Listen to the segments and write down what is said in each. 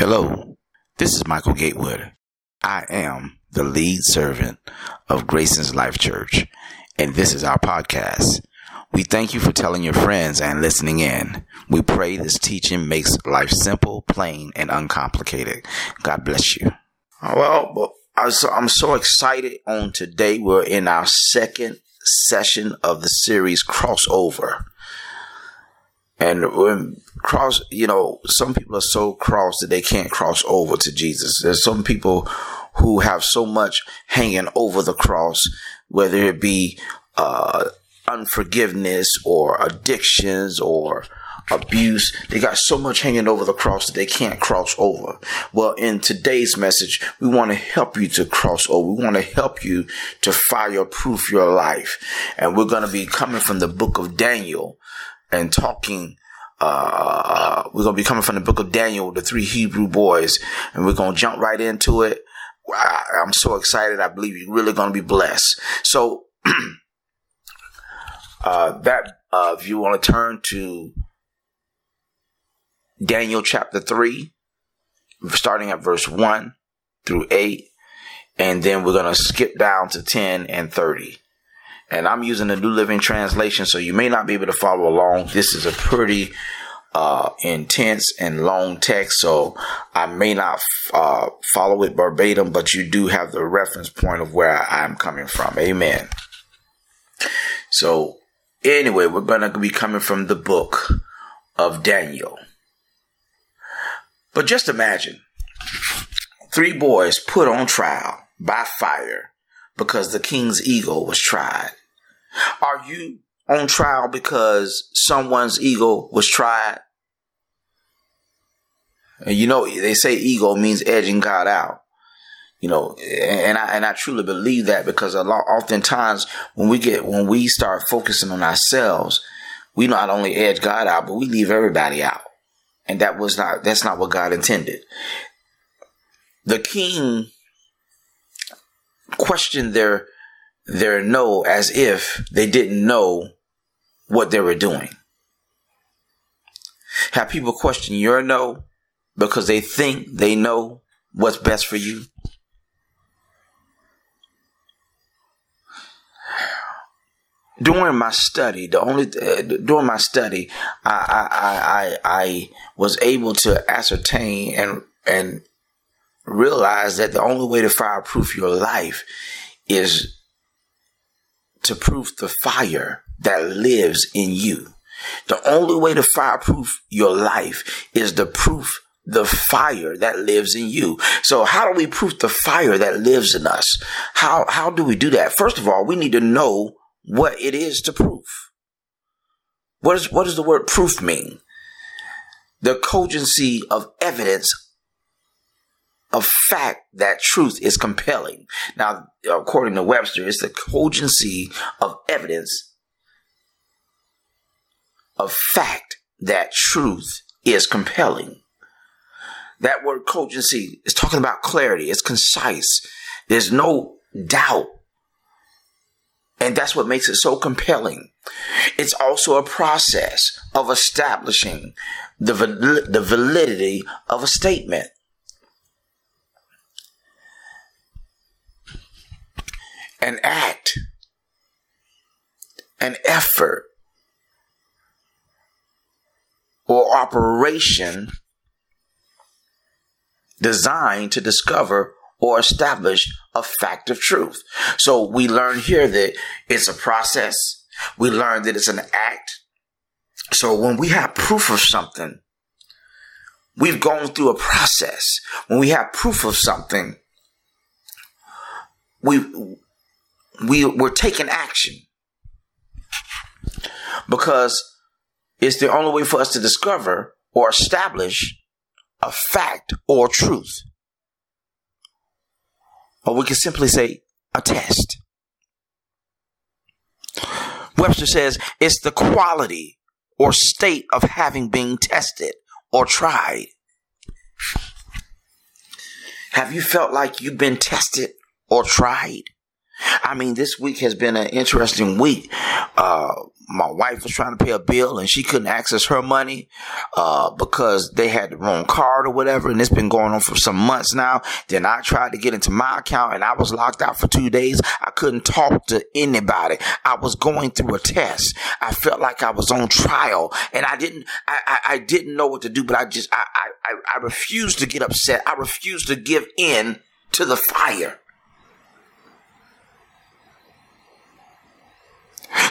Hello, this is Michael Gatewood. I am the lead servant of Grayson's Life Church, and this is our podcast. We thank you for telling your friends and listening in. We pray this teaching makes life simple, plain, and uncomplicated. God bless you. Well, I'm so excited on today. We're in our second session of the series Crossover. And when cross, you know, some people are so cross that they can't cross over to Jesus. There's some people who have so much hanging over the cross, whether it be uh, unforgiveness or addictions or abuse. They got so much hanging over the cross that they can't cross over. Well, in today's message, we want to help you to cross over. We want to help you to fireproof your life. And we're going to be coming from the book of Daniel and talking uh, we're to be coming from the book of Daniel, the three Hebrew boys, and we're to jump right into it. I, I'm so excited. I believe you're really to be blessed. So, uh, that, uh, if you want to turn to Daniel chapter 3, starting at verse 1 through 8, and then we're to skip down to 10 and 30 and I'm using the New Living Translation, so you may not be able to follow along. This is a pretty uh, intense and long text, so I may not uh, follow it verbatim, but you do have the reference point of where I'm coming from. Amen. So, anyway, we're going to be coming from the book of Daniel. But just imagine three boys put on trial by fire because the king's ego was tried. Are you on trial because someone's ego was tried? And you know, they say ego means edging God out. You know, and I and I truly believe that because a lot oftentimes when we get when we start focusing on ourselves, we not only edge God out, but we leave everybody out. And that was not that's not what God intended. The king questioned their their no as if they didn't know what they were doing. Have people question your no because they think they know what's best for you? During my study, the only uh, during my study, I, I I I was able to ascertain and and realize that the only way to fireproof your life is to proof the fire that lives in you. The only way to fireproof your life is to proof the fire that lives in you. So how do we proof the fire that lives in us? How, how do we do that? First of all, we need to know what it is to proof. What, is, what does the word proof mean? The cogency of evidence of fact that truth is compelling. Now, according to Webster, it's the cogency of evidence of fact that truth is compelling. That word cogency is talking about clarity. It's concise. There's no doubt. And that's what makes it so compelling. It's also a process of establishing the, the validity of a statement. An act, an effort, or operation designed to discover or establish a fact of truth. So we learn here that it's a process. We learn that it's an act. So when we have proof of something, we've gone through a process. When we have proof of something, we we we're taking action because it's the only way for us to discover or establish a fact or truth. Or we can simply say a test. Webster says it's the quality or state of having been tested or tried. Have you felt like you've been tested or tried? I mean, this week has been an interesting week. Uh, my wife was trying to pay a bill and she couldn't access her money uh, because they had the wrong card or whatever and it's been going on for some months now. Then i tried to get into my account and i was locked out for two days. I couldn't talk to anybody. I was going through a test. I felt like i was on trial and i didn't i, I, I didn't know what to do but i just I, I i refused to get upset. I refused to give in to the fire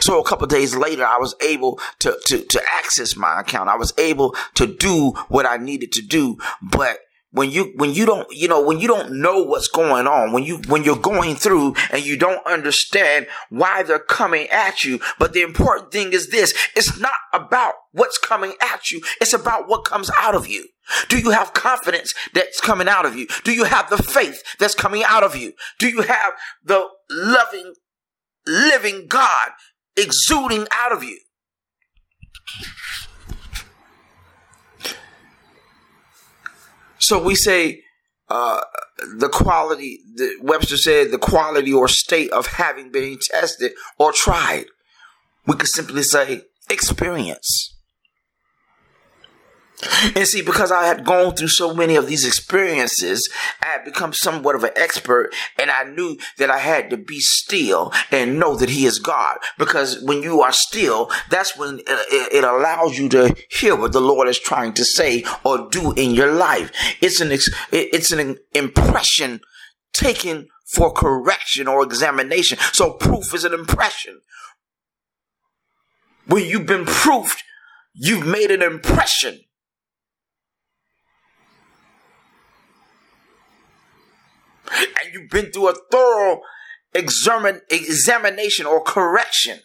So a couple days later, I was able to, to, to access my account. I was able to do what I needed to do. But when you when you don't you know when you don't know what's going on when you when you're going through and you don't understand why they're coming at you but the important thing is this it's not about what's coming at you it's about what comes out of you do you have confidence that's coming out of you do you have the faith that's coming out of you do you have the loving living god exuding out of you. So we say uh, the quality, the, Webster said the quality or state of having been tested or tried. We could simply say experience. And see, because I had gone through so many of these experiences, I had become somewhat of an expert and I knew that I had to be still and know that He is God. Because when you are still, that's when uh, it allows you to hear what the Lord is trying to say or do in your life. It's an, it's an impression taken for correction or examination. So proof is an impression. When you've been proofed, you've made an impression. and you've been through a thorough examin- examination or correction.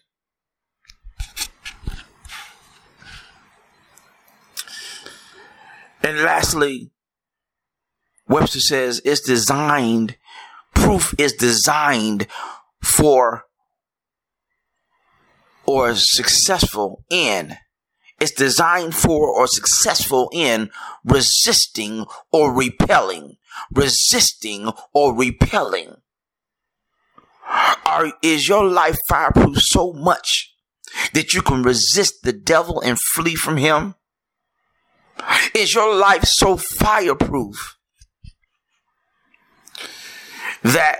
And lastly, Webster says it's designed, proof is designed for or successful in. It's designed for or successful in resisting or repelling resisting or repelling? Are, is your life fireproof so much that you can resist the devil and flee from him? Is your life so fireproof that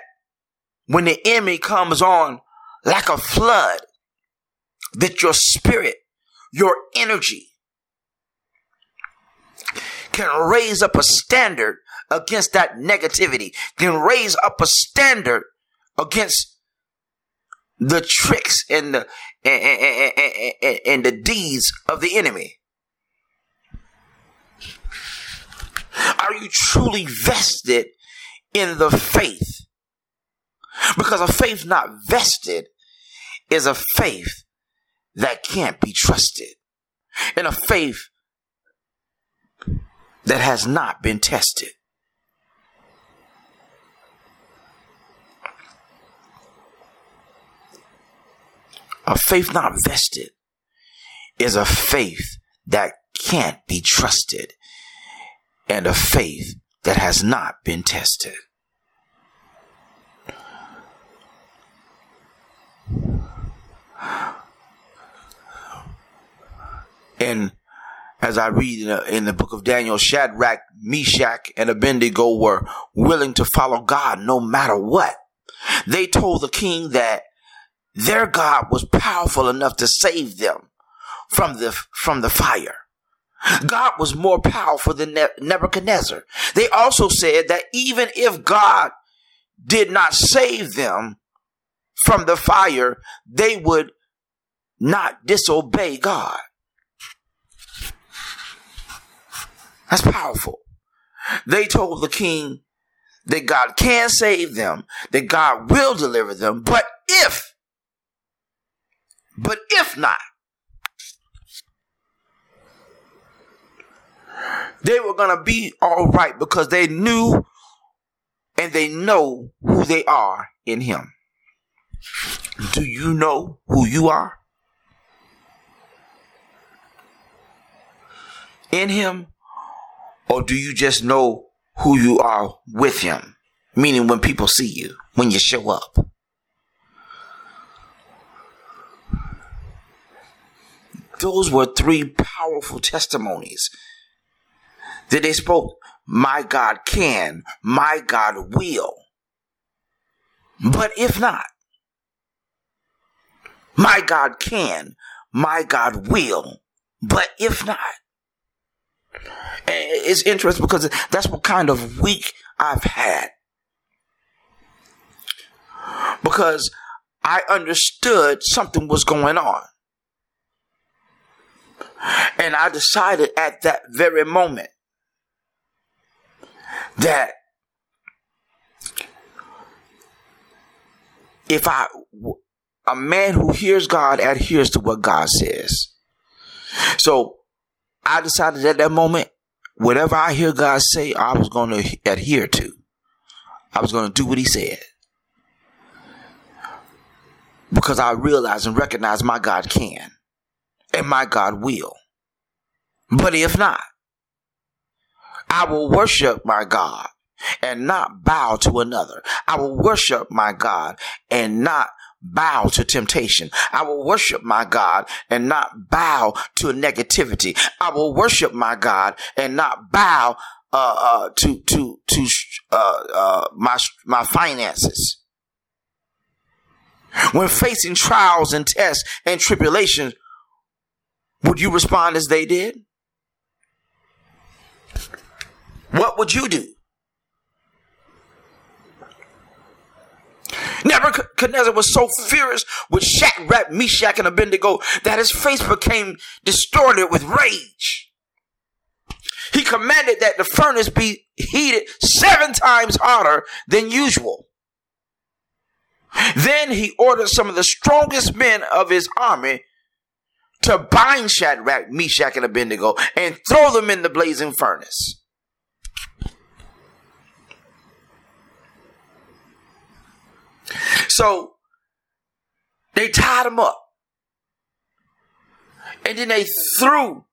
when the enemy comes on like a flood, that your spirit, your energy can raise up a standard against that negativity, can raise up a standard against the tricks and the and, and, and, and the deeds of the enemy. Are you truly vested in the faith? Because a faith not vested is a faith that can't be trusted. And a faith that has not been tested. A faith not vested is a faith that can't be trusted and a faith that has not been tested. And as I read in the, in the, book of Daniel, Shadrach, Meshach, and Abednego were willing to follow God no matter what. They told the king that their God was powerful enough to save them from the, from the fire. God was more powerful than Nebuchadnezzar. They also said that even if God did not save them from the fire, they would not disobey God. That's powerful. They told the king that God can save them, that God will deliver them, but if but if not, they were going to be all right because they knew and they know who they are in Him. Do you know who you are? In Him? Or do you just know who you are with him? Meaning when people see you, when you show up. Those were three powerful testimonies that they spoke. My God can, my God will. But if not, my God can, my God will. But if not, it's interesting because that's what kind of week I've had. Because I understood something was going on. And I decided at that very moment that if I, a man who hears God adheres to what God says. So I decided at that moment, whatever I hear God say, I was going to adhere to. I was going to do what he said. Because I realize and recognize my God can and my God will. But if not, I will worship my God and not bow to another. I will worship my God and not bow to temptation. I will worship my God and not bow to negativity. I will worship my God and not bow uh, uh, to to to uh, uh my my finances. When facing trials and tests and tribulations, would you respond as they did? What would you do? Nebuchadnezzar was so furious with Shadrach, Meshach, and Abednego that his face became distorted with rage. He commanded that the furnace be heated seven times hotter than usual. Then he ordered some of the strongest men of his army to bind Shadrach, Meshach, and Abednego and throw them in the blazing furnace. So they tied them up. And then they threw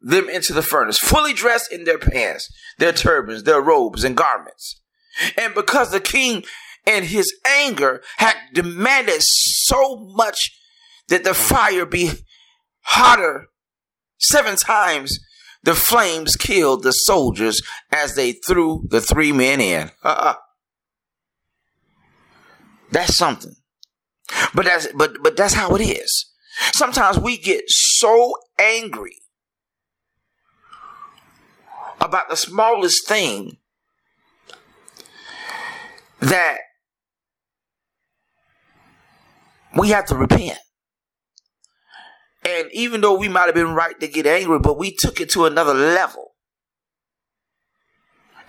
them into the furnace, fully dressed in their pants, their turbans, their robes, and garments. And because the king and his anger had demanded so much that the fire be hotter seven times, the flames killed the soldiers as they threw the three men in. That's something. But that's but but that's how it is. Sometimes we get so angry about the smallest thing that we have to repent. And even though we might have been right to get angry, but we took it to another level.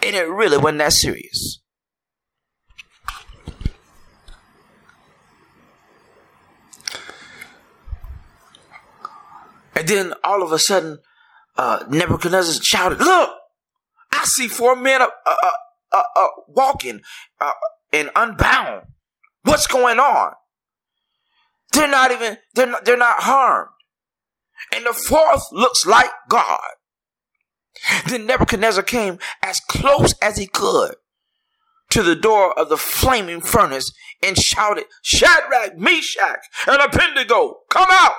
And it really wasn't that serious. And then all of a sudden, uh, Nebuchadnezzar shouted, Look, I see four men uh, uh, uh, uh walking uh, and unbound. What's going on? They're not even, they're not, they're not harmed. And the fourth looks like God. Then Nebuchadnezzar came as close as he could to the door of the flaming furnace and shouted, Shadrach, Meshach, and Abednego, come out!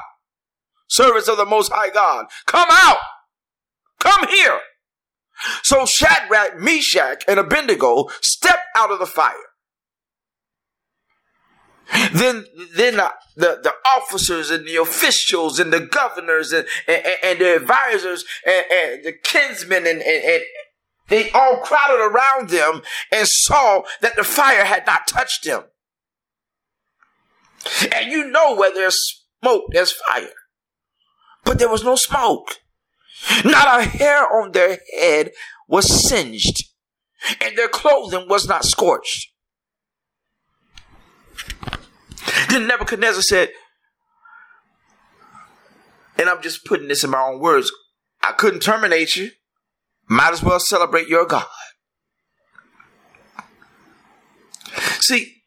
Servants of the Most High God, come out! Come here! So Shadrach, Meshach, and Abednego stepped out of the fire. Then, then the, the, the, officers and the officials and the governors and, and, and the advisors and, and the kinsmen and, and, and they all crowded around them and saw that the fire had not touched them. And you know where there's smoke, there's fire but there was no smoke. Not a hair on their head was singed, and their clothing was not scorched. Then Nebuchadnezzar said, and I'm just putting this in my own words, I couldn't terminate you. Might as well celebrate your God. See,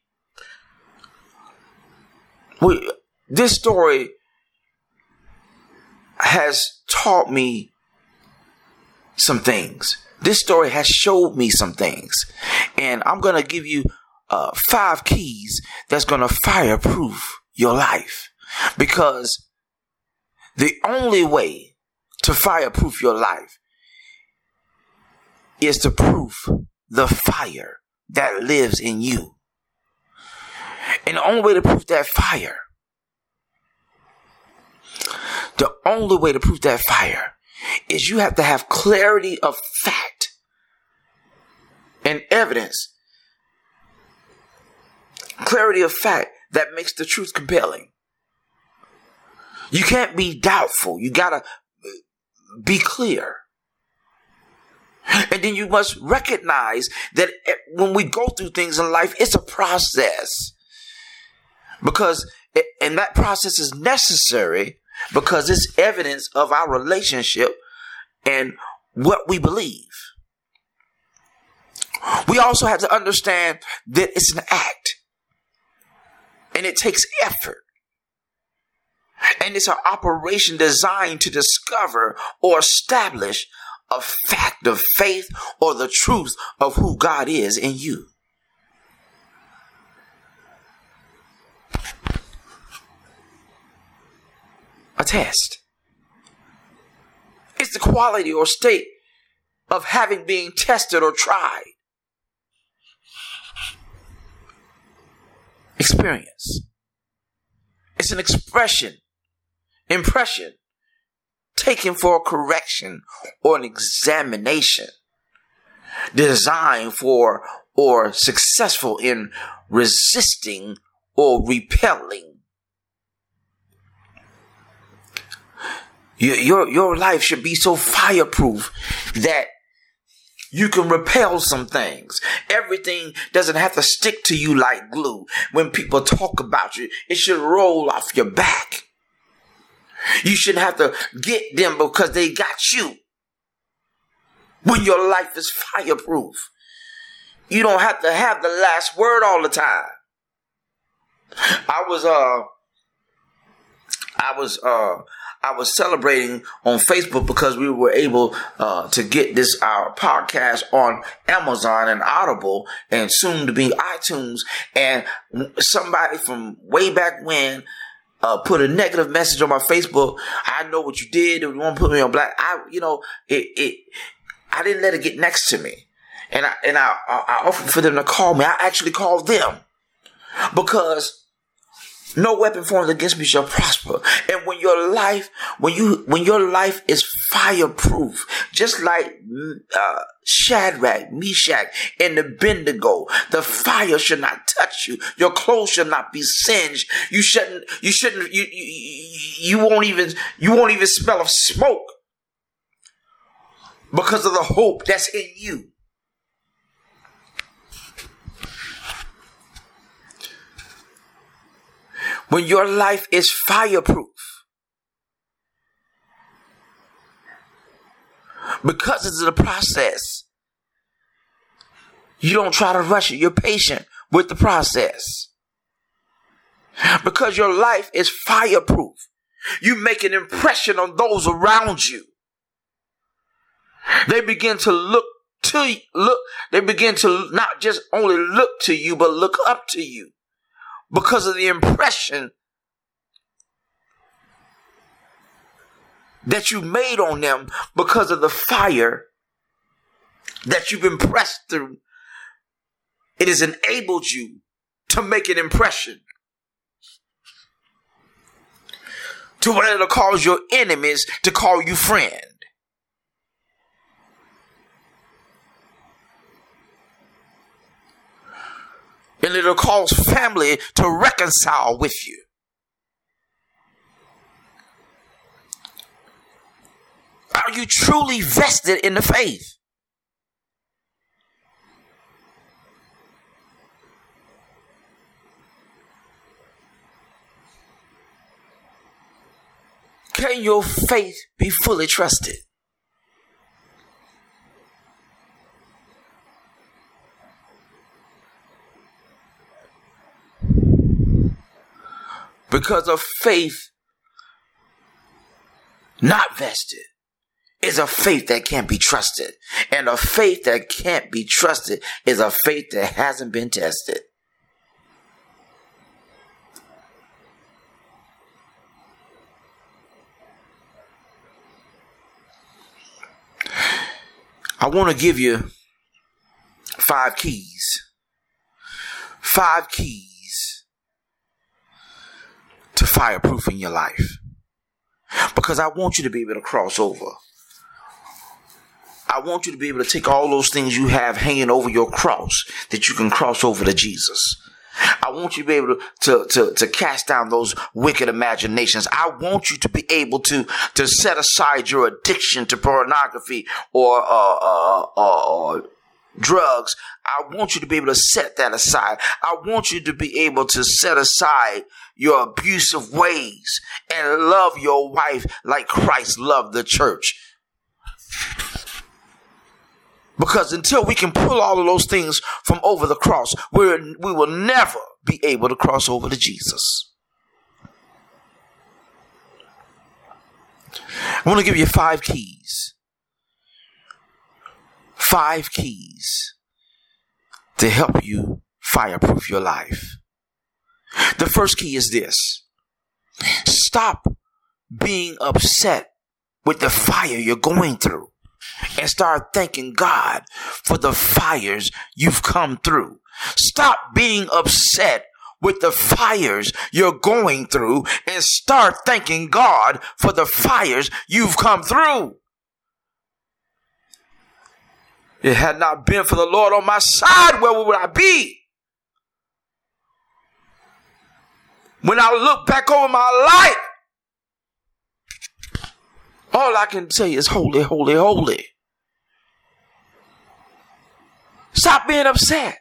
we, this story has taught me some things. This story has showed me some things. And I'm going to give you uh, five keys that's going to fireproof your life. Because The only way to fireproof your life is to proof the fire that lives in you. And the only way to proof that fire, the only way to prove that fire is you have to have clarity of fact and evidence. Clarity of fact that makes the truth compelling. You can't be doubtful. You gotta uh, be clear. And then you must recognize that when we go through things in life, it's a process. Because, it, and that process is necessary because it's evidence of our relationship and what we believe. We also have to understand that it's an act and it takes effort. And it's an operation designed to discover or establish a fact of faith or the truth of who God is in you. A test. It's the quality or state of having been tested or tried. Experience. It's an expression, impression taken for a correction or an examination, designed for or successful in resisting or repelling. Your, your, your life should be so fireproof that you can repel some things. Everything doesn't have to stick to you like glue. When people talk about you, it should roll off your back. You shouldn't have to get them because they got you. When your life is fireproof, you don't have to have the last word all the time. I was uh I was uh I was celebrating on Facebook because we were able uh, to get this our podcast on Amazon and Audible and soon to be iTunes. And somebody from way back when uh, put a negative message on my Facebook. I know what you did. You want to put me on black, I, you know, it, it, I didn't let it get next to me. And I, and I, I offered for them to call me. I actually called them because no weapon formed against me shall prosper. And when your life, when you, when your life is fireproof, just like uh, Shadrach, Meshach, and the Abednego, the fire should not touch you. Your clothes should not be singed. You shouldn't. You shouldn't. You you, you won't even. You won't even smell of smoke because of the hope that's in you. When your life is fireproof. Because it's the process. You don't try to rush it. You're patient with the process. Because your life is fireproof. You make an impression on those around you. They begin to look to you, look, they begin to not just only look to you, but look up to you because of the impression that you made on them because of the fire that you've impressed through. It has enabled you to make an impression. To it'll cause your enemies to call you friend. And it'll cause family to reconcile with you. Are you truly vested in the faith? Can your faith be fully trusted? because of faith not vested is a faith that can't be trusted. And a faith that can't be trusted is a faith that hasn't been tested. I want to give you five keys. Five keys fireproofing your life. Because I want you to be able to cross over. I want you to be able to take all those things you have hanging over your cross that you can cross over to Jesus. I want you to be able to, to, to, to, cast down those wicked imaginations. I want you to be able to, to set aside your addiction to pornography or, uh, uh, uh, drugs. I want you to be able to set that aside. I want you to be able to set aside your abusive ways and love your wife like Christ loved the church. Because until we can pull all of those things from over the cross, we're, we will never be able to cross over to Jesus. I want to give you five keys. Five keys to help you fireproof your life. The first key is this stop being upset with the fire you're going through and start thanking God for the fires you've come through. Stop being upset with the fires you're going through and start thanking God for the fires you've come through. It had not been for the Lord on my side, where would I be? When I look back over my life, all I can say is holy, holy, holy. Stop being upset.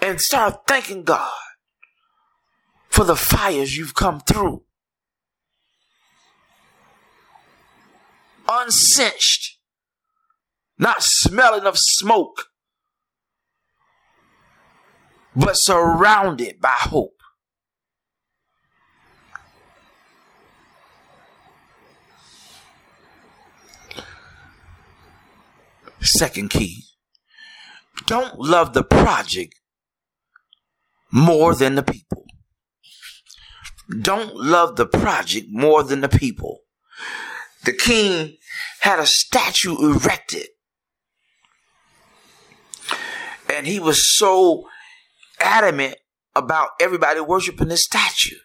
And start thanking God for the fires you've come through. Uncinched, not smelling of smoke, but surrounded by hope. Second key. Don't love the project more than the people. Don't love the project more than the people. The king had a statue erected. And he was so adamant about everybody worshiping this statue.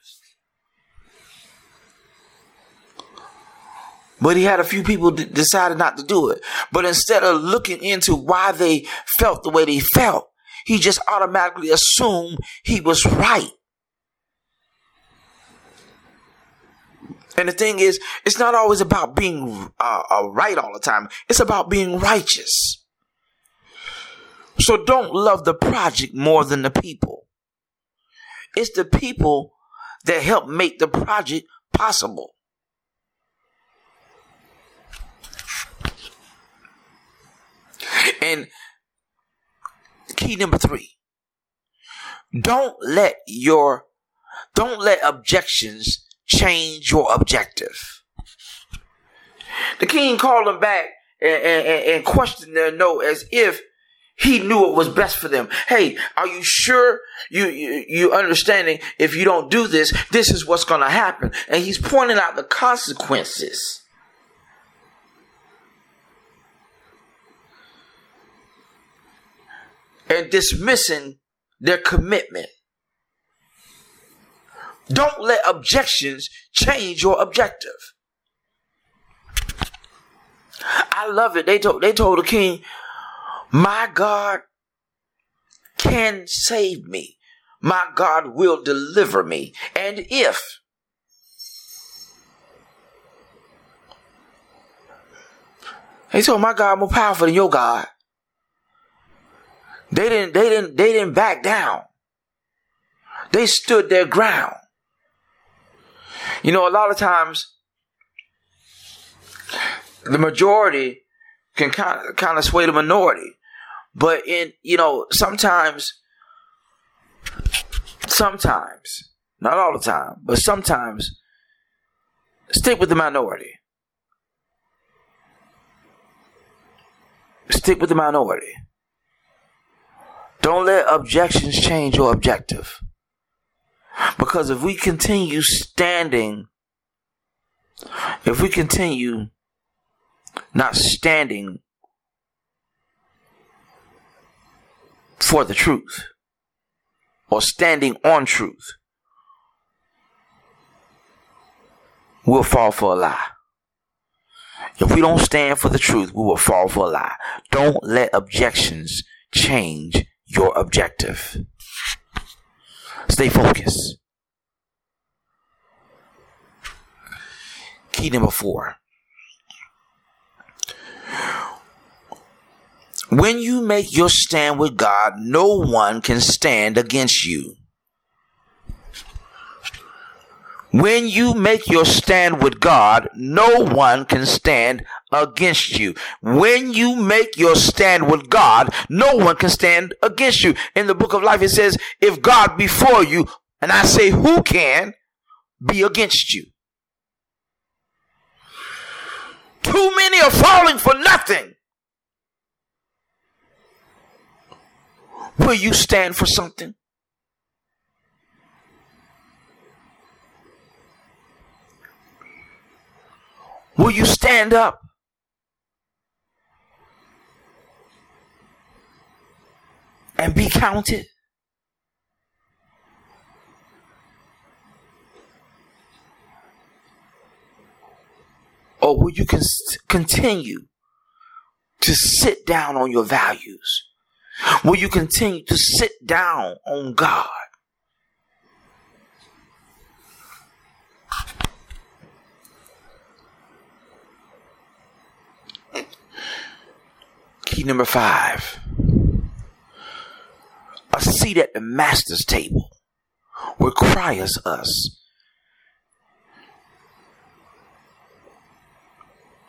But he had a few people d- decided not to do it. But instead of looking into why they felt the way they felt, he just automatically assumed he was right. And the thing is, it's not always about being uh, uh, right all the time. It's about being righteous. So don't love the project more than the people. It's the people that help make the project possible. And key number three don't let your don't let objections change your objective the king called them back and, and, and questioned their no as if he knew it was best for them. Hey, are you sure you, you, you understanding if you don't do this, this is what's going to happen? And he's pointing out the consequences. and dismissing their commitment. Don't let objections change your objective. I love it. They told they told the king, "My God can save me. My God will deliver me. And if They told my God more powerful than your God. They didn't, they didn't, they didn't back down. They stood their ground. You know, a lot of times, the majority can kind of, kind of sway the minority. But in, you know, sometimes, sometimes, not all the time, but sometimes, stick with the minority. Stick with the minority. Don't let objections change your objective. Because if we continue standing, if we continue not standing for the truth or standing on truth, we'll fall for a lie. If we don't stand for the truth, we will fall for a lie. Don't let objections change your objective. Stay focused. Key number four. When you make your stand with God, no one can stand against you. When you make your stand with God, no one can stand against you. When you make your stand with God, no one can stand against you. In the book of life, it says, if God before you, and I say, who can be against you? Too many are falling for nothing. Will you stand for something? Will you stand up? And be counted? Or will you con- continue to sit down on your values? Will you continue to sit down on God? Key number five a seat at the master's table requires us.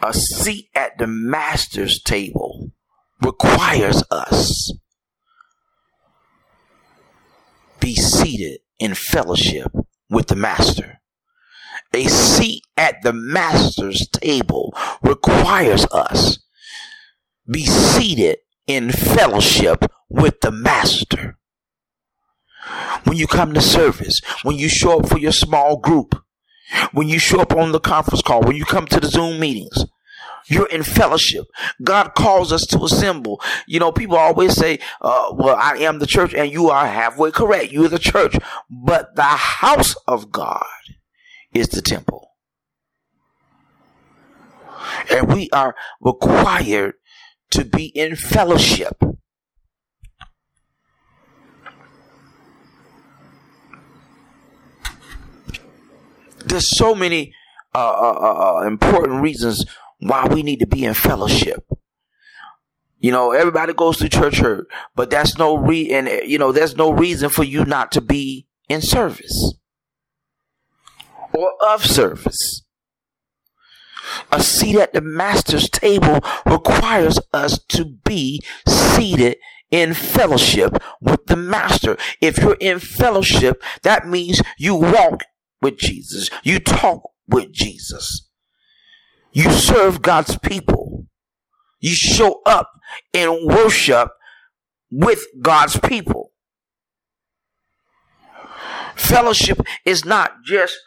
A seat at the master's table requires us be seated in fellowship with the master. A seat at the master's table requires us be seated in fellowship with the master. When you come to service, when you show up for your small group, when you show up on the conference call, when you come to the Zoom meetings, you're in fellowship. God calls us to assemble. You know, people always say, uh, well, I am the church, and you are halfway correct. You're the church. But the house of God is the temple. And we are required to be in fellowship. There's so many uh, uh, uh, uh, important reasons why we need to be in fellowship. You know, everybody goes to church hurt, but that's no re and you know, there's no reason for you not to be in service or of service. A seat at the master's table requires us to be seated in fellowship with the master. If you're in fellowship, that means you walk with Jesus. You talk with Jesus. You serve God's people. You show up in worship with God's people. Fellowship is not just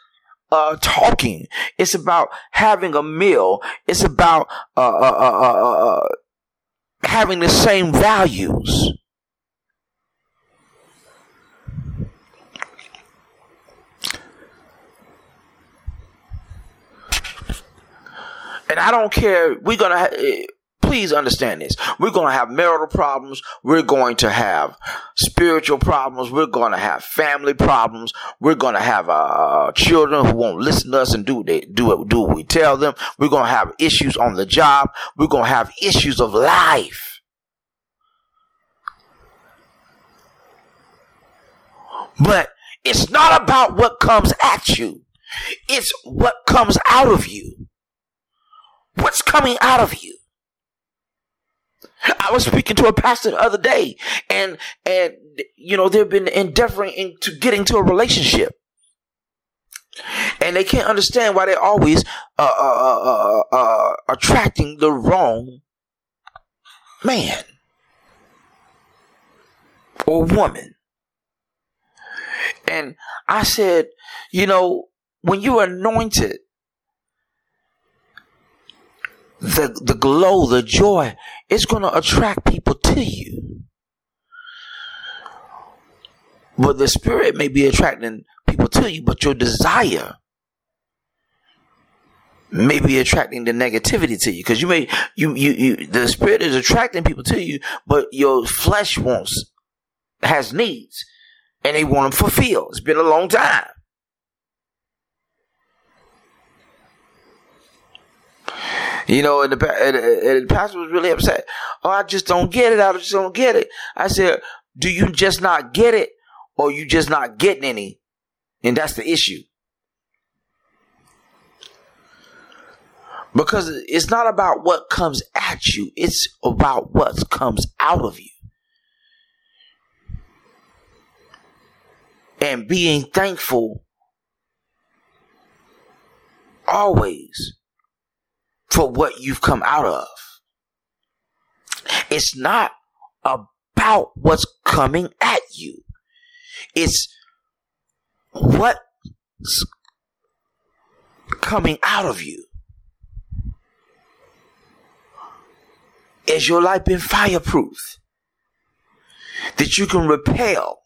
uh, talking. It's about having a meal. It's about uh, uh, uh, uh, uh having the same values. And I don't care. We're gonna. Ha- please understand this. We're going to have marital problems. We're going to have spiritual problems. We're going to have family problems. We're going to have uh, children who won't listen to us and do they do do what we tell them. We're going to have issues on the job. We're going to have issues of life. But it's not about what comes at you. It's what comes out of you. What's coming out of you? I was speaking to a pastor the other day, and and you know they've been endeavoring into getting to a relationship, and they can't understand why they're always uh, uh, uh, uh, uh attracting the wrong man or woman. And I said, you know, when you're anointed the, the glow, the joy, it's going to attract people to you. But the spirit may be attracting people to you, but your desire may be attracting the negativity to you. Because you may you, you you the spirit is attracting people to you but your flesh wants has needs and they want them fulfilled. It's been a long time You know, and the, and, and the pastor was really upset. Oh, I just don't get it. I just don't get it. I said, do you just not get it or you just not getting any? And that's the issue. Because it's not about what comes at you, it's about what comes out of you. And being thankful always for what you've come out of. It's not about what's coming at you. It's what's coming out of you. Is your life been fireproof? That you can repel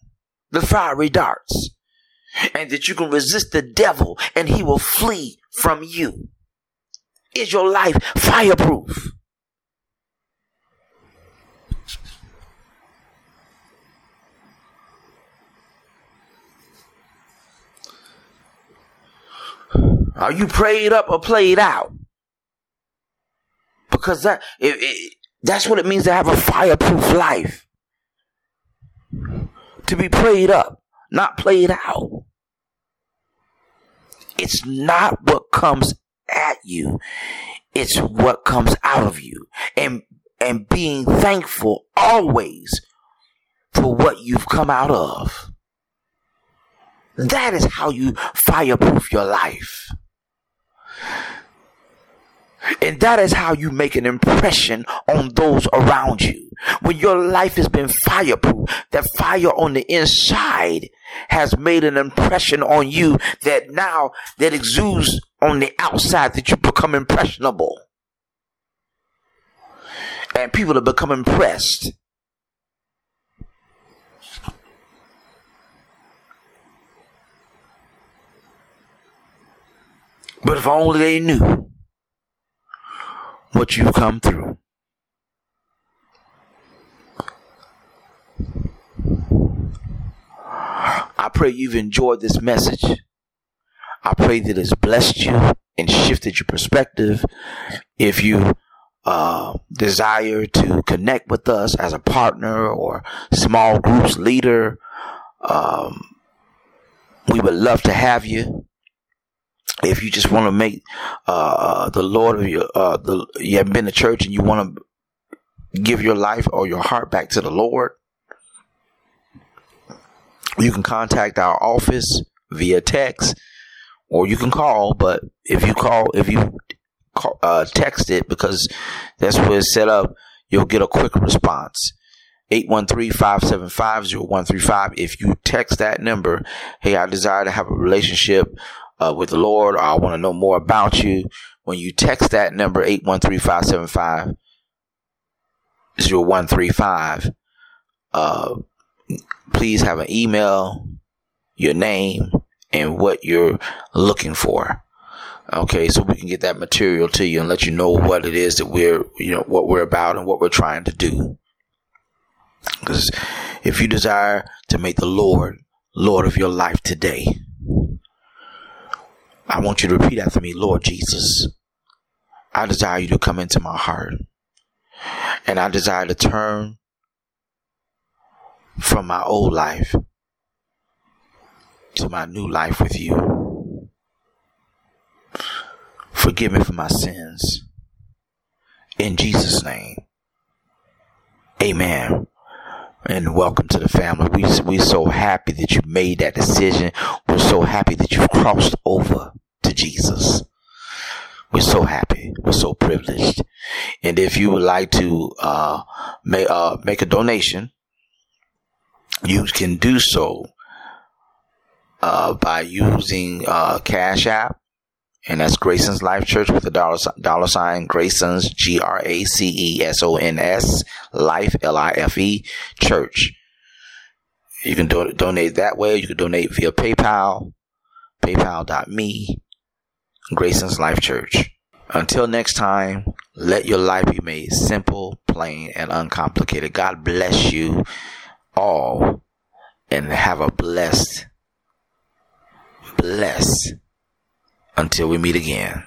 the fiery darts and that you can resist the devil and he will flee from you. Is your life fireproof? Are you prayed up or played out? Because that it, it, that's what it means to have a fireproof life. To be prayed up, not played out. It's not what comes at you. It's what comes out of you. And and being thankful always for what you've come out of. That is how you fireproof your life. And that is how you make an impression on those around you. When your life has been fireproof, that fire on the inside has made an impression on you that now that exudes on the outside that you become impressionable. And people have become impressed. But if only they knew what you've come through. I pray you've enjoyed this message. I pray that it's blessed you and shifted your perspective. If you uh, desire to connect with us as a partner or small groups leader, um, we would love to have you if you just want to make uh, the Lord of your uh, the you haven't been to church and you want to give your life or your heart back to the Lord, you can contact our office via text or you can call. But if you call, if you call, uh, text it because that's where it's set up, you'll get a quick response. 813-575-0135. If you text that number, hey, I desire to have a relationship uh, with the Lord, or I want to know more about you, when you text that number 813-575-0135, uh, please have an email, your name, and what you're looking for. Okay, so we can get that material to you and let you know what it is that we're, you know, what we're about and what we're trying to do. Because if you desire to make the Lord Lord of your life today, I want you to repeat after me, Lord Jesus. I desire you to come into my heart. And I desire to turn from my old life to my new life with you. Forgive me for my sins. In Jesus' name. Amen and welcome to the family. We we're so happy that you made that decision. We're so happy that you've crossed over to Jesus. We're so happy. We're so privileged. And if you would like to uh, make uh, make a donation, you can do so uh, by using uh, Cash App and that's Gracesons Life Church with the dollar, dollar sign Gracesons G R A C E S O N S Life L I F E Church. You can do- donate that way. You can donate via PayPal, PayPal.me, Gracesons Life Church. Until next time, let your life be made simple, plain, and uncomplicated. God bless you all and have a blessed, blessed until we meet again.